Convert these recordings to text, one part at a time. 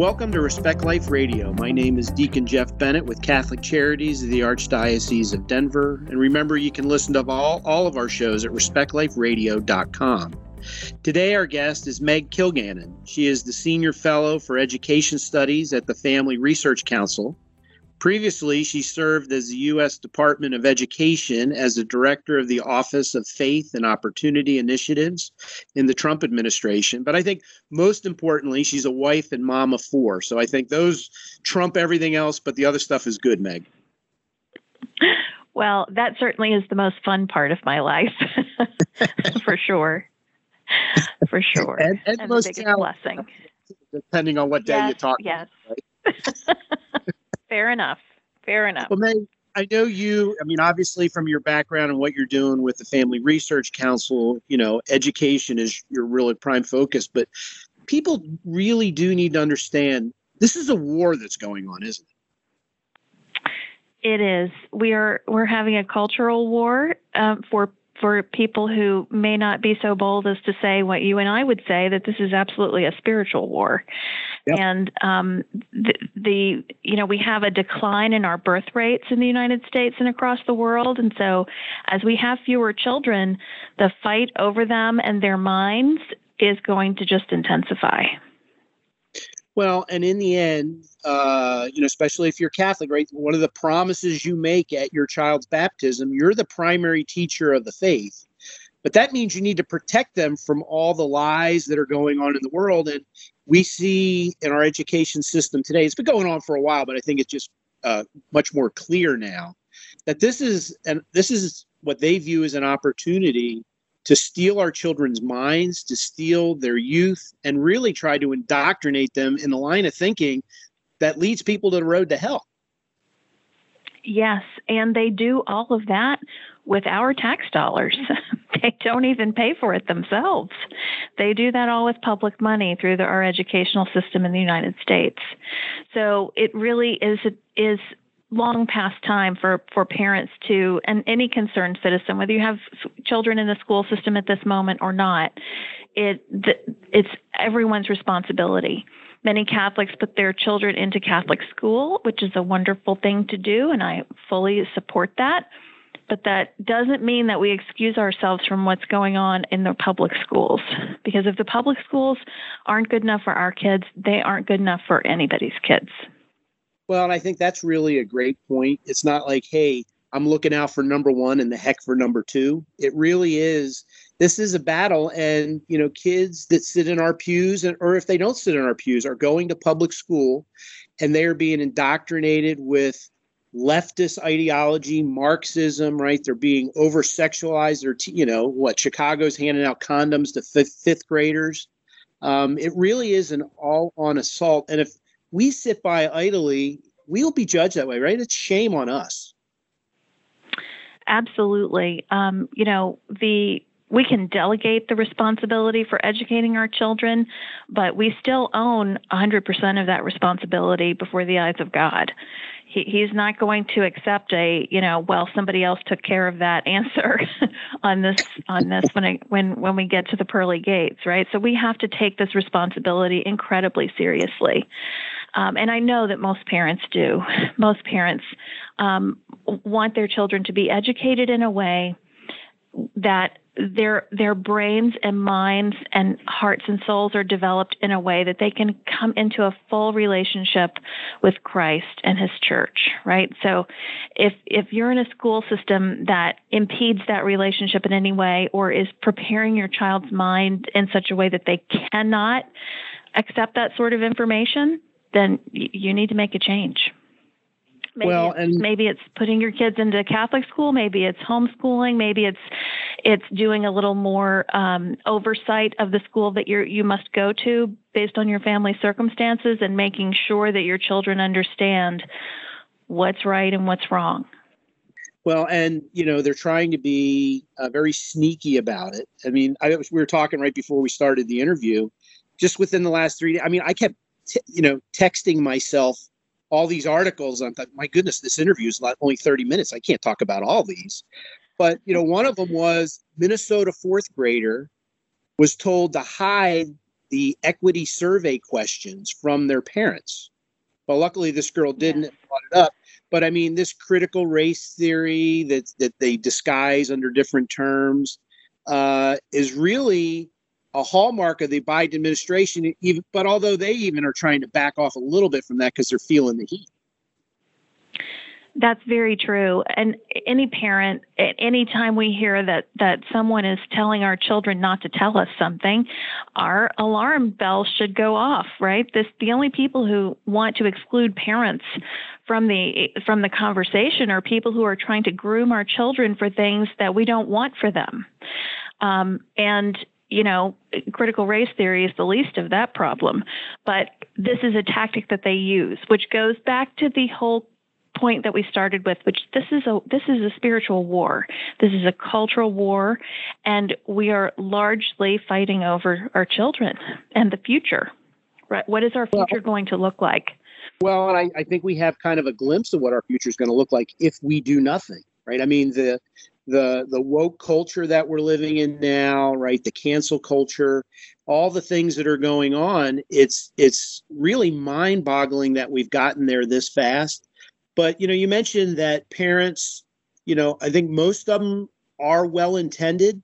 Welcome to Respect Life Radio. My name is Deacon Jeff Bennett with Catholic Charities of the Archdiocese of Denver. And remember, you can listen to all, all of our shows at respectliferadio.com. Today, our guest is Meg Kilgannon. She is the Senior Fellow for Education Studies at the Family Research Council Previously, she served as the U.S. Department of Education as the director of the Office of Faith and Opportunity Initiatives in the Trump administration. But I think most importantly, she's a wife and mom of four. So I think those trump everything else, but the other stuff is good, Meg. Well, that certainly is the most fun part of my life, for sure. For sure. And, and, and the biggest blessing. Depending on what day yes, you talk. Yes. Right? Fair enough. Fair enough. Well, Meg, I know you, I mean, obviously from your background and what you're doing with the Family Research Council, you know, education is your really prime focus, but people really do need to understand this is a war that's going on, isn't it? It is. We are we're having a cultural war um, for for people who may not be so bold as to say what you and I would say that this is absolutely a spiritual war. Yep. And um, the, the, you know, we have a decline in our birth rates in the United States and across the world. And so as we have fewer children, the fight over them and their minds is going to just intensify. Well, and in the end, uh, you know, especially if you're Catholic, right? One of the promises you make at your child's baptism, you're the primary teacher of the faith. But that means you need to protect them from all the lies that are going on in the world. And we see in our education system today, it's been going on for a while, but I think it's just uh, much more clear now that this is and this is what they view as an opportunity to steal our children's minds, to steal their youth, and really try to indoctrinate them in the line of thinking that leads people to the road to hell. Yes, and they do all of that with our tax dollars. they don't even pay for it themselves. They do that all with public money through the, our educational system in the United States. So it really is is long past time for, for parents to, and any concerned citizen, whether you have children in the school system at this moment or not, it, it's everyone's responsibility. Many Catholics put their children into Catholic school, which is a wonderful thing to do, and I fully support that. But that doesn't mean that we excuse ourselves from what's going on in the public schools. Because if the public schools aren't good enough for our kids, they aren't good enough for anybody's kids. Well, and I think that's really a great point. It's not like, hey, I'm looking out for number one and the heck for number two. It really is. This is a battle, and you know, kids that sit in our pews, and or if they don't sit in our pews, are going to public school, and they are being indoctrinated with leftist ideology, Marxism. Right? They're being over sexualized. T- you know, what Chicago's handing out condoms to fifth, fifth graders. Um, it really is an all-on assault, and if we sit by idly, we'll be judged that way, right? It's shame on us. Absolutely. Um, you know, the we can delegate the responsibility for educating our children, but we still own 100% of that responsibility before the eyes of God. He, he's not going to accept a, you know, well, somebody else took care of that answer on this on this when it, when when we get to the pearly gates, right? So we have to take this responsibility incredibly seriously. Um, and I know that most parents do. Most parents um, want their children to be educated in a way that their their brains and minds and hearts and souls are developed in a way that they can come into a full relationship with Christ and his church right so if if you're in a school system that impedes that relationship in any way or is preparing your child's mind in such a way that they cannot accept that sort of information then you need to make a change. Maybe well, and maybe it's putting your kids into Catholic school. Maybe it's homeschooling. Maybe it's it's doing a little more um, oversight of the school that you you must go to based on your family circumstances, and making sure that your children understand what's right and what's wrong. Well, and you know they're trying to be uh, very sneaky about it. I mean, I was, we were talking right before we started the interview. Just within the last three days, I mean, I kept t- you know, texting myself all these articles. I'm like, my goodness, this interview is not only 30 minutes. I can't talk about all these. But, you know, one of them was Minnesota fourth grader was told to hide the equity survey questions from their parents. Well, luckily this girl didn't yes. brought it up. But I mean, this critical race theory that that they disguise under different terms uh, is really a hallmark of the Biden administration. Even, but although they even are trying to back off a little bit from that because they're feeling the heat. That's very true. And any parent, at any time we hear that that someone is telling our children not to tell us something, our alarm bell should go off, right? This the only people who want to exclude parents from the from the conversation are people who are trying to groom our children for things that we don't want for them. Um, and you know, critical race theory is the least of that problem. But this is a tactic that they use, which goes back to the whole point that we started with, which this is a this is a spiritual war. This is a cultural war, and we are largely fighting over our children and the future. Right? What is our future well, going to look like? Well, and I, I think we have kind of a glimpse of what our future is going to look like if we do nothing. Right? I mean the the the woke culture that we're living in now, right? The cancel culture, all the things that are going on. It's it's really mind-boggling that we've gotten there this fast but you know, you mentioned that parents, you know, I think most of them are well intended,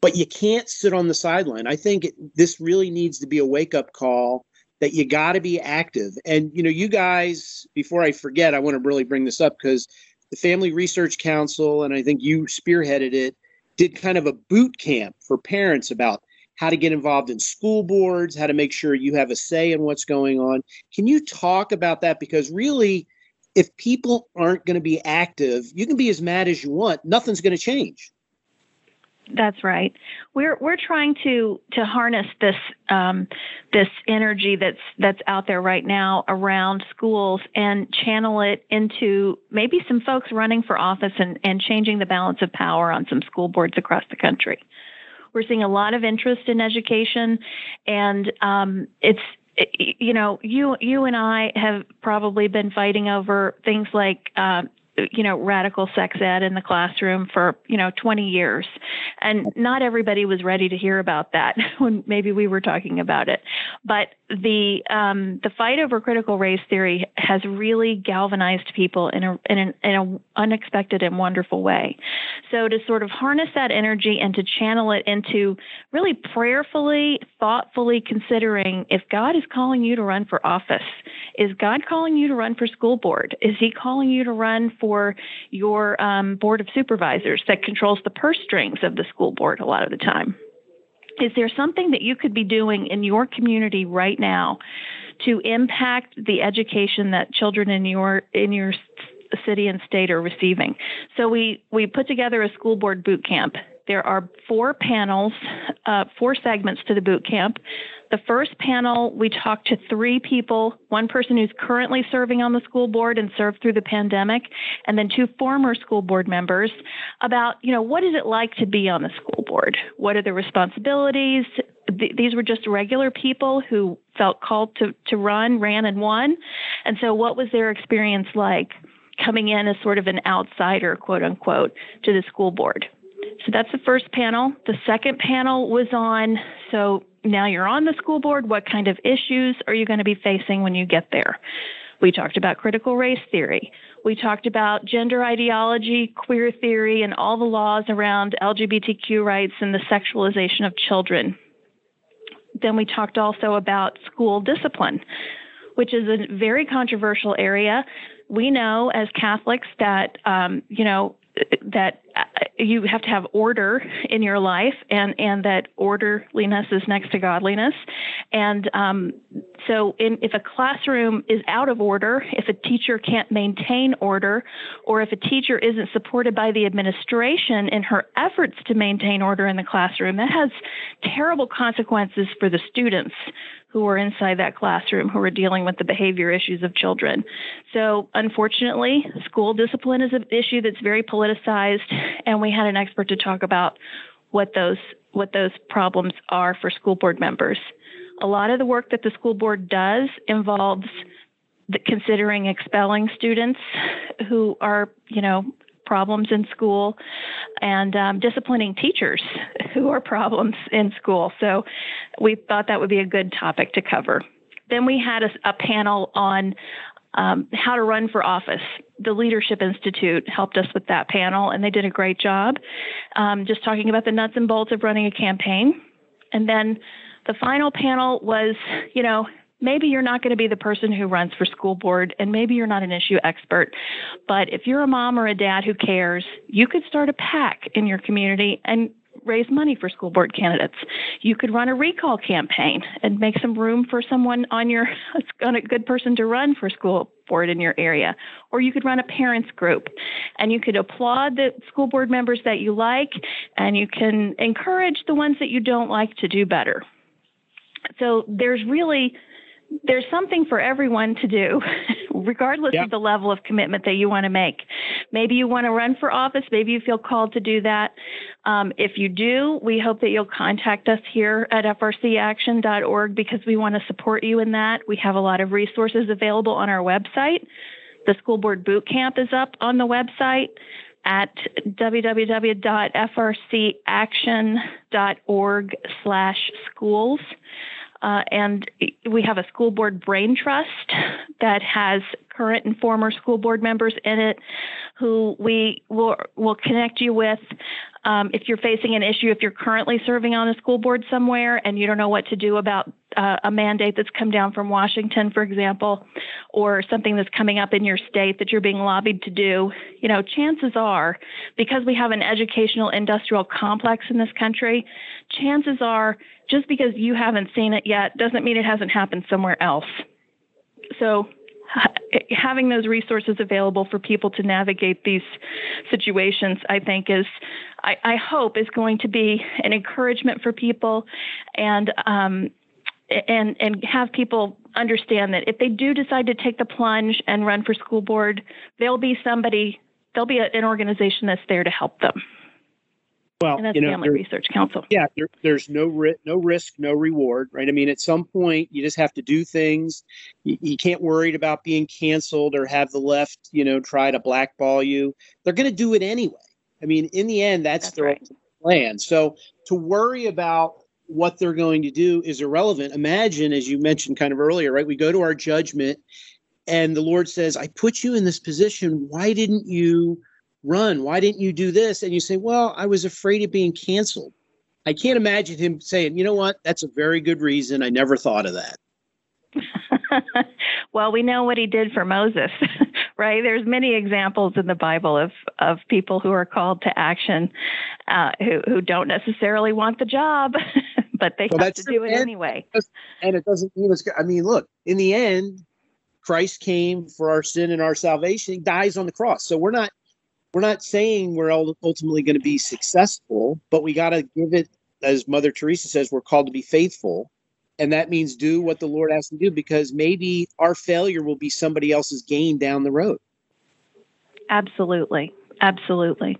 but you can't sit on the sideline. I think it, this really needs to be a wake up call that you got to be active. And you know, you guys, before I forget, I want to really bring this up because the Family Research Council, and I think you spearheaded it, did kind of a boot camp for parents about how to get involved in school boards, how to make sure you have a say in what's going on. Can you talk about that? Because really, if people aren't going to be active, you can be as mad as you want. Nothing's going to change. That's right. We're we're trying to to harness this um, this energy that's that's out there right now around schools and channel it into maybe some folks running for office and, and changing the balance of power on some school boards across the country. We're seeing a lot of interest in education, and um, it's you know, you you and I have probably been fighting over things like uh, you know, radical sex ed in the classroom for, you know, 20 years. And not everybody was ready to hear about that when maybe we were talking about it. But the um, the fight over critical race theory has really galvanized people in a in an in a unexpected and wonderful way. So to sort of harness that energy and to channel it into really prayerfully, thoughtfully considering if God is calling you to run for office, is God calling you to run for school board? Is He calling you to run for your um, board of supervisors that controls the purse strings of the school board a lot of the time? Is there something that you could be doing in your community right now to impact the education that children in your in your city and state are receiving? So we we put together a school board boot camp. There are four panels, uh, four segments to the boot camp. The first panel, we talked to three people one person who's currently serving on the school board and served through the pandemic, and then two former school board members about, you know, what is it like to be on the school board? What are the responsibilities? Th- these were just regular people who felt called to, to run, ran, and won. And so, what was their experience like coming in as sort of an outsider, quote unquote, to the school board? So that's the first panel. The second panel was on so now you're on the school board. What kind of issues are you going to be facing when you get there? We talked about critical race theory. We talked about gender ideology, queer theory, and all the laws around LGBTQ rights and the sexualization of children. Then we talked also about school discipline, which is a very controversial area. We know as Catholics that, um, you know, that you have to have order in your life, and and that orderliness is next to godliness. And um, so, in, if a classroom is out of order, if a teacher can't maintain order, or if a teacher isn't supported by the administration in her efforts to maintain order in the classroom, that has terrible consequences for the students who are inside that classroom who are dealing with the behavior issues of children. So, unfortunately, school discipline is an issue that's very politicized, and we had an expert to talk about what those what those problems are for school board members. A lot of the work that the school board does involves the, considering expelling students who are, you know, problems in school and um, disciplining teachers who are problems in school. So we thought that would be a good topic to cover. Then we had a, a panel on um, how to run for office. The Leadership Institute helped us with that panel, and they did a great job um, just talking about the nuts and bolts of running a campaign. And then the final panel was, you know, maybe you're not going to be the person who runs for school board, and maybe you're not an issue expert. But if you're a mom or a dad who cares, you could start a PAC in your community and raise money for school board candidates. You could run a recall campaign and make some room for someone on your on a good person to run for school board in your area. Or you could run a parents group and you could applaud the school board members that you like and you can encourage the ones that you don't like to do better. So there's really there's something for everyone to do, regardless yep. of the level of commitment that you want to make. Maybe you want to run for office. Maybe you feel called to do that. Um, if you do, we hope that you'll contact us here at frcaction.org because we want to support you in that. We have a lot of resources available on our website. The School Board Boot Camp is up on the website at www.frcaction.org slash schools. Uh, and we have a school board brain trust that has current and former school board members in it who we will, will connect you with um, if you're facing an issue, if you're currently serving on a school board somewhere and you don't know what to do about uh, a mandate that's come down from Washington, for example, or something that's coming up in your state that you're being lobbied to do, you know, chances are, because we have an educational industrial complex in this country, chances are just because you haven't seen it yet doesn't mean it hasn't happened somewhere else. So having those resources available for people to navigate these situations, I think, is, I, I hope, is going to be an encouragement for people, and um, and and have people understand that if they do decide to take the plunge and run for school board, there'll be somebody, there'll be an organization that's there to help them. Well, and that's you know, Family there, Research Council. Yeah, there, there's no ri- no risk, no reward, right? I mean, at some point, you just have to do things. You, you can't worry about being canceled or have the left, you know, try to blackball you. They're going to do it anyway. I mean, in the end, that's, that's their right. plan. So to worry about what they're going to do is irrelevant. Imagine, as you mentioned kind of earlier, right? We go to our judgment, and the Lord says, "I put you in this position. Why didn't you?" Run. Why didn't you do this? And you say, well, I was afraid of being canceled. I can't imagine him saying, you know what? That's a very good reason. I never thought of that. well, we know what he did for Moses, right? There's many examples in the Bible of of people who are called to action, uh, who who don't necessarily want the job, but they well, have to do it anyway. And it doesn't mean it's. I mean, look, in the end, Christ came for our sin and our salvation. He dies on the cross, so we're not we're not saying we're ultimately going to be successful, but we got to give it, as Mother Teresa says, we're called to be faithful. And that means do what the Lord asks to do because maybe our failure will be somebody else's gain down the road. Absolutely. Absolutely.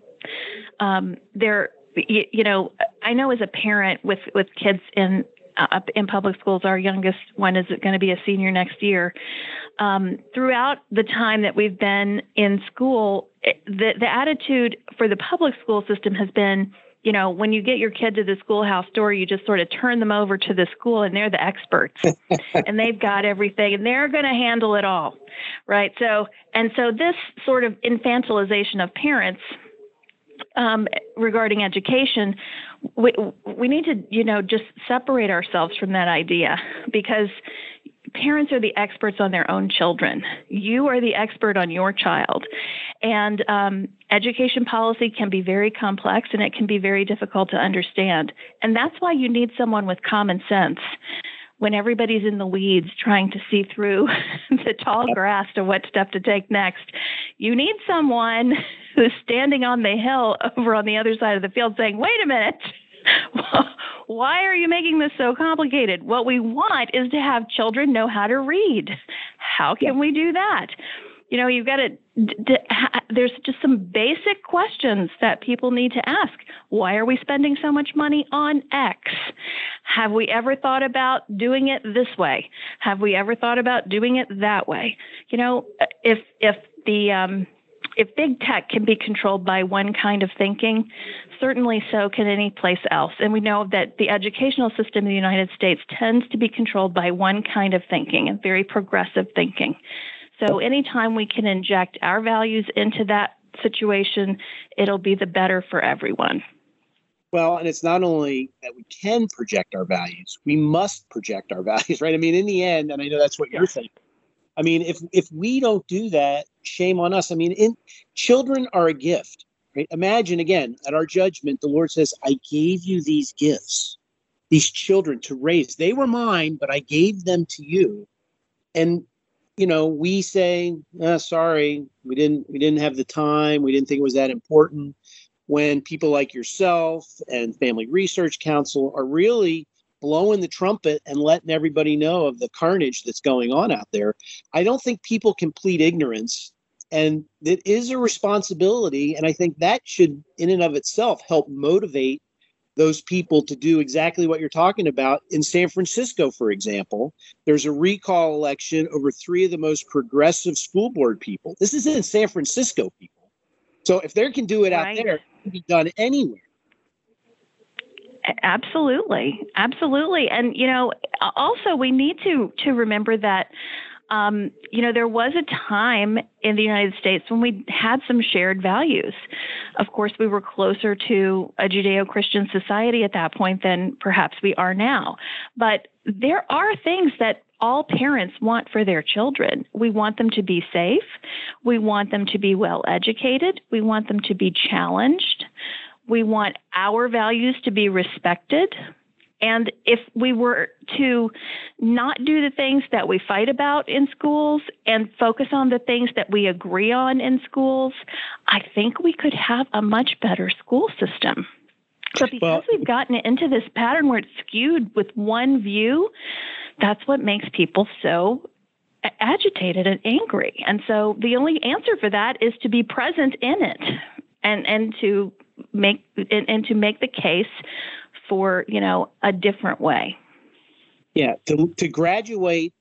Um, there, you, you know, I know as a parent with, with kids in uh, in public schools. Our youngest one is going to be a senior next year. Um, throughout the time that we've been in school, the the attitude for the public school system has been, you know, when you get your kid to the schoolhouse door, you just sort of turn them over to the school, and they're the experts, and they've got everything, and they're going to handle it all, right? So, and so this sort of infantilization of parents um, regarding education, we, we need to, you know, just separate ourselves from that idea because parents are the experts on their own children. You are the expert on your child. And um, education policy can be very complex and it can be very difficult to understand. And that's why you need someone with common sense when everybody's in the weeds trying to see through the tall grass to what step to take next. You need someone who's standing on the hill over on the other side of the field saying, wait a minute. Why are you making this so complicated? What we want is to have children know how to read. How can we do that? You know, you've got to, there's just some basic questions that people need to ask. Why are we spending so much money on X? Have we ever thought about doing it this way? Have we ever thought about doing it that way? You know, if, if the, um, if big tech can be controlled by one kind of thinking, certainly so can any place else. And we know that the educational system in the United States tends to be controlled by one kind of thinking and very progressive thinking. So anytime we can inject our values into that situation, it'll be the better for everyone. Well, and it's not only that we can project our values, we must project our values, right? I mean, in the end, and I know that's what you're saying. I mean, if if we don't do that, shame on us. I mean, in children are a gift, right? Imagine again at our judgment, the Lord says, "I gave you these gifts, these children to raise. They were mine, but I gave them to you." And you know, we say, oh, "Sorry, we didn't we didn't have the time. We didn't think it was that important." When people like yourself and Family Research Council are really blowing the trumpet and letting everybody know of the carnage that's going on out there. I don't think people can plead ignorance. And it is a responsibility. And I think that should, in and of itself, help motivate those people to do exactly what you're talking about. In San Francisco, for example, there's a recall election over three of the most progressive school board people. This is in San Francisco, people. So if they can do it right. out there, it can be done anywhere. Absolutely, absolutely, and you know, also we need to to remember that. Um, you know, there was a time in the United States when we had some shared values. Of course, we were closer to a Judeo Christian society at that point than perhaps we are now. But there are things that all parents want for their children. We want them to be safe. We want them to be well educated. We want them to be challenged. We want our values to be respected. And if we were to not do the things that we fight about in schools and focus on the things that we agree on in schools, I think we could have a much better school system. But because well, we've gotten into this pattern where it's skewed with one view, that's what makes people so agitated and angry. And so, the only answer for that is to be present in it and, and to make and, and to make the case for you know a different way. Yeah, to to graduate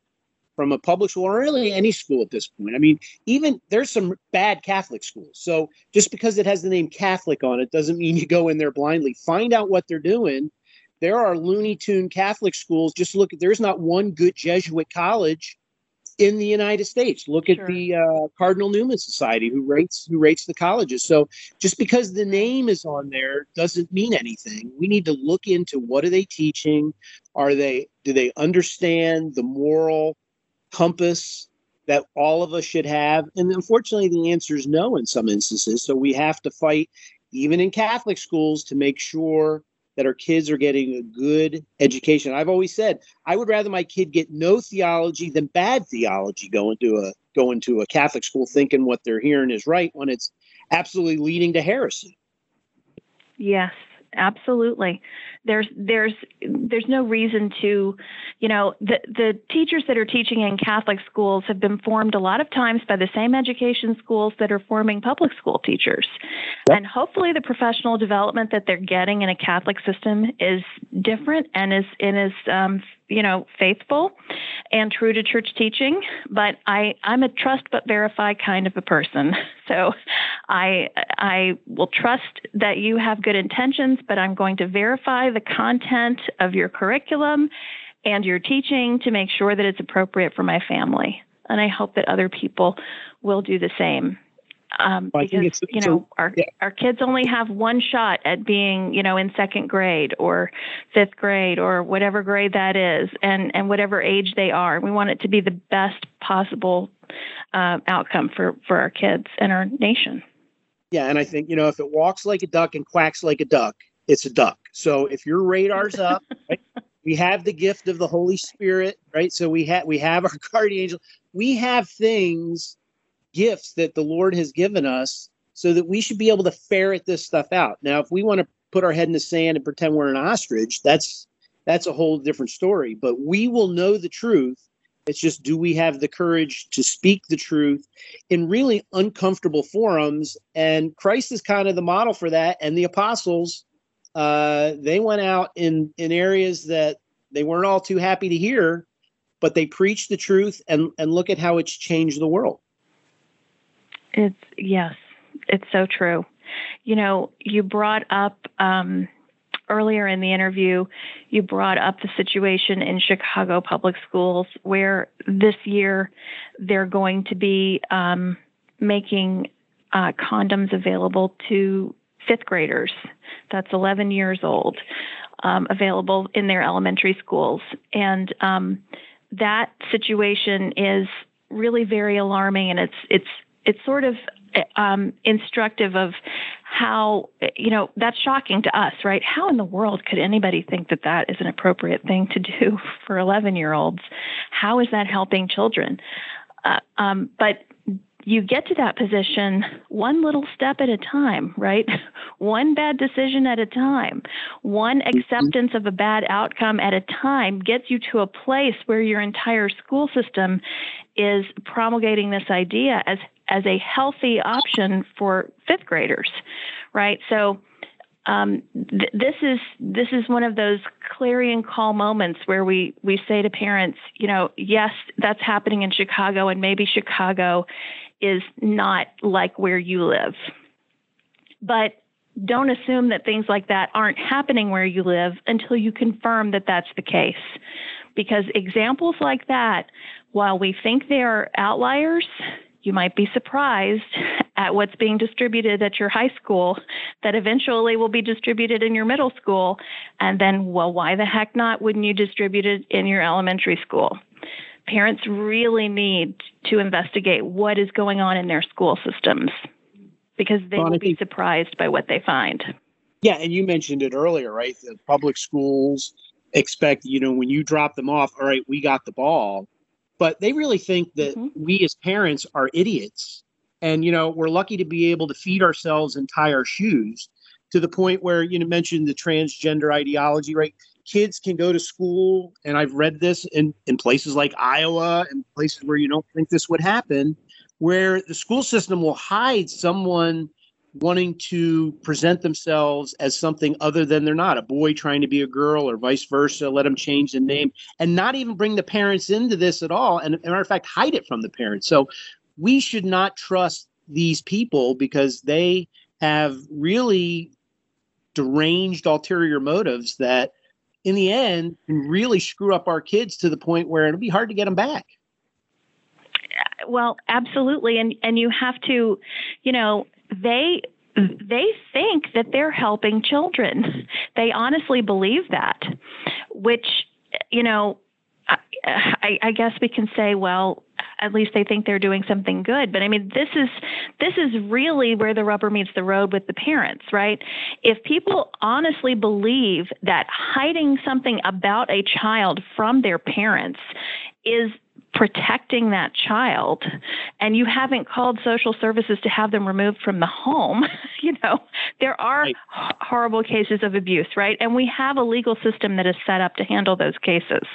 from a public school or really any school at this point. I mean, even there's some bad Catholic schools. So just because it has the name Catholic on it doesn't mean you go in there blindly. Find out what they're doing. There are Looney Tune Catholic schools. Just look there's not one good Jesuit college in the United States. Look sure. at the uh, Cardinal Newman Society, who rates who rates the colleges. So just because the name is on there doesn't mean anything. We need to look into what are they teaching. Are they do they understand the moral compass that all of us should have? And unfortunately, the answer is no in some instances. So we have to fight, even in Catholic schools, to make sure that our kids are getting a good education. I've always said I would rather my kid get no theology than bad theology going to a going to a Catholic school thinking what they're hearing is right when it's absolutely leading to heresy. Yes, absolutely there's there's there's no reason to you know the the teachers that are teaching in catholic schools have been formed a lot of times by the same education schools that are forming public school teachers yep. and hopefully the professional development that they're getting in a catholic system is different and is and is um, you know, faithful and true to church teaching, but I, I'm a trust but verify kind of a person. So I I will trust that you have good intentions, but I'm going to verify the content of your curriculum and your teaching to make sure that it's appropriate for my family. And I hope that other people will do the same um, well, because you know our yeah. our kids only have one shot at being you know in second grade or fifth grade or whatever grade that is, and and whatever age they are. We want it to be the best possible uh, outcome for for our kids and our nation. Yeah, and I think you know if it walks like a duck and quacks like a duck, it's a duck. So if your radar's up. Right, we have the gift of the Holy Spirit, right? So we have we have our guardian angel. We have things gifts that the Lord has given us so that we should be able to ferret this stuff out. Now, if we want to put our head in the sand and pretend we're an ostrich, that's that's a whole different story. But we will know the truth. It's just do we have the courage to speak the truth in really uncomfortable forums? And Christ is kind of the model for that. And the apostles, uh, they went out in in areas that they weren't all too happy to hear, but they preached the truth and and look at how it's changed the world. It's yes, it's so true. You know, you brought up um, earlier in the interview, you brought up the situation in Chicago public schools where this year they're going to be um, making uh, condoms available to fifth graders. That's 11 years old, um, available in their elementary schools. And um, that situation is really very alarming, and it's it's it's sort of um, instructive of how you know that's shocking to us right how in the world could anybody think that that is an appropriate thing to do for 11 year olds how is that helping children uh, um, but you get to that position one little step at a time, right? one bad decision at a time, one mm-hmm. acceptance of a bad outcome at a time gets you to a place where your entire school system is promulgating this idea as as a healthy option for fifth graders, right? So um, th- this is this is one of those clarion call moments where we we say to parents, you know, yes, that's happening in Chicago, and maybe Chicago is not like where you live. But don't assume that things like that aren't happening where you live until you confirm that that's the case. Because examples like that, while we think they are outliers, you might be surprised at what's being distributed at your high school that eventually will be distributed in your middle school. And then, well, why the heck not wouldn't you distribute it in your elementary school? Parents really need to investigate what is going on in their school systems because they will be surprised by what they find. Yeah, and you mentioned it earlier, right? The public schools expect, you know, when you drop them off, all right, we got the ball. But they really think that mm-hmm. we as parents are idiots. And, you know, we're lucky to be able to feed ourselves and tie our shoes to the point where, you know, mentioned the transgender ideology, right? kids can go to school, and I've read this in, in places like Iowa and places where you don't think this would happen, where the school system will hide someone wanting to present themselves as something other than they're not a boy trying to be a girl or vice versa let them change the name and not even bring the parents into this at all and as a matter of fact hide it from the parents. So we should not trust these people because they have really deranged ulterior motives that in the end can really screw up our kids to the point where it'll be hard to get them back. Well absolutely. And and you have to you know they they think that they're helping children they honestly believe that which you know I, I guess we can say, well, at least they think they're doing something good. But I mean, this is this is really where the rubber meets the road with the parents, right? If people honestly believe that hiding something about a child from their parents is protecting that child and you haven't called social services to have them removed from the home you know there are right. horrible cases of abuse right and we have a legal system that is set up to handle those cases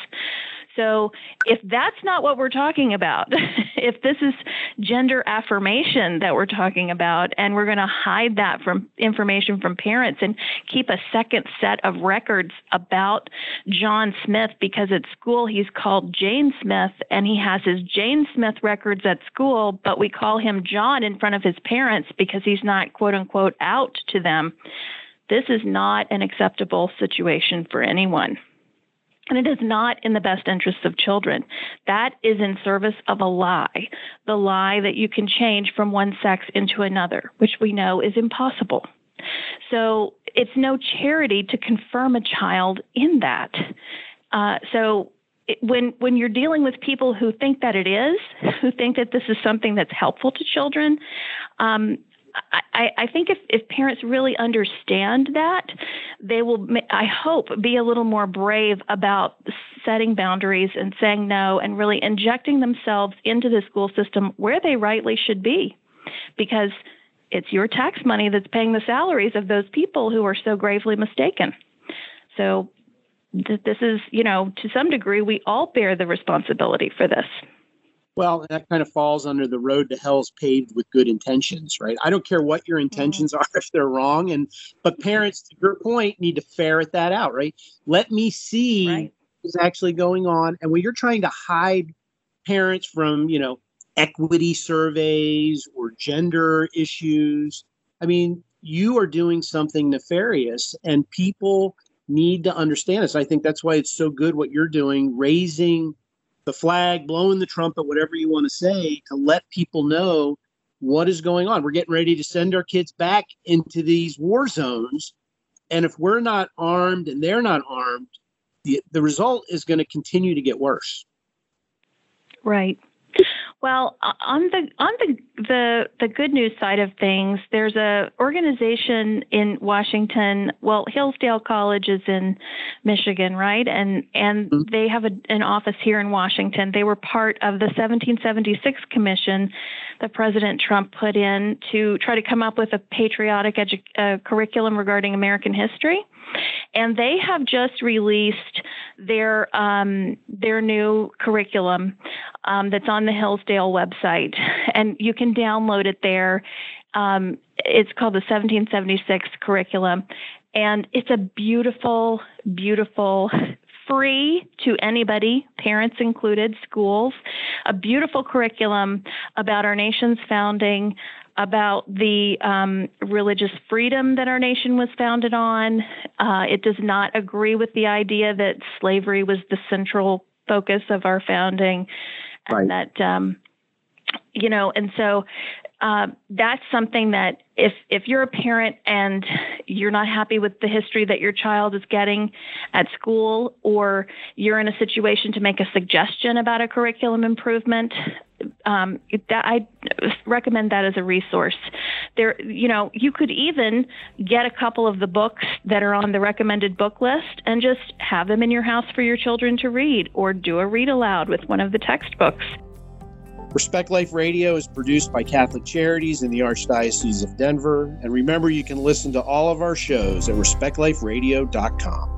so if that's not what we're talking about, if this is gender affirmation that we're talking about, and we're going to hide that from information from parents and keep a second set of records about John Smith because at school he's called Jane Smith and he has his Jane Smith records at school, but we call him John in front of his parents because he's not quote unquote out to them. This is not an acceptable situation for anyone. And it is not in the best interests of children. That is in service of a lie, the lie that you can change from one sex into another, which we know is impossible. So it's no charity to confirm a child in that. Uh, so it, when when you're dealing with people who think that it is, who think that this is something that's helpful to children, um, I, I think if, if parents really understand that, they will, I hope, be a little more brave about setting boundaries and saying no and really injecting themselves into the school system where they rightly should be. Because it's your tax money that's paying the salaries of those people who are so gravely mistaken. So, th- this is, you know, to some degree, we all bear the responsibility for this. Well, that kind of falls under the road to hell's paved with good intentions, right? I don't care what your intentions mm-hmm. are if they're wrong, and but parents, to your point, need to ferret that out, right? Let me see right. what's actually going on, and when you're trying to hide parents from, you know, equity surveys or gender issues. I mean, you are doing something nefarious, and people need to understand this. I think that's why it's so good what you're doing, raising the flag, blowing the trumpet, whatever you want to say, to let people know what is going on. We're getting ready to send our kids back into these war zones. And if we're not armed and they're not armed, the, the result is going to continue to get worse. Right. Well, on the on the the the good news side of things, there's a organization in Washington. Well, Hillsdale College is in Michigan, right? And and mm-hmm. they have a, an office here in Washington. They were part of the 1776 commission that President Trump put in to try to come up with a patriotic edu- uh, curriculum regarding American history and they have just released their um, their new curriculum um, that's on the Hillsdale website, and you can download it there. Um, it's called the 1776 curriculum, and it's a beautiful, beautiful free to anybody, parents included, schools, a beautiful curriculum about our nation's founding, about the um, religious freedom that our nation was founded on. Uh, it does not agree with the idea that slavery was the central focus of our founding, and right. that um, you know, and so uh, that's something that if if you're a parent and you're not happy with the history that your child is getting at school, or you're in a situation to make a suggestion about a curriculum improvement, um, that I recommend that as a resource. There, you know, you could even get a couple of the books that are on the recommended book list and just have them in your house for your children to read, or do a read aloud with one of the textbooks. Respect Life Radio is produced by Catholic Charities in the Archdiocese of Denver. And remember, you can listen to all of our shows at respectliferadio.com.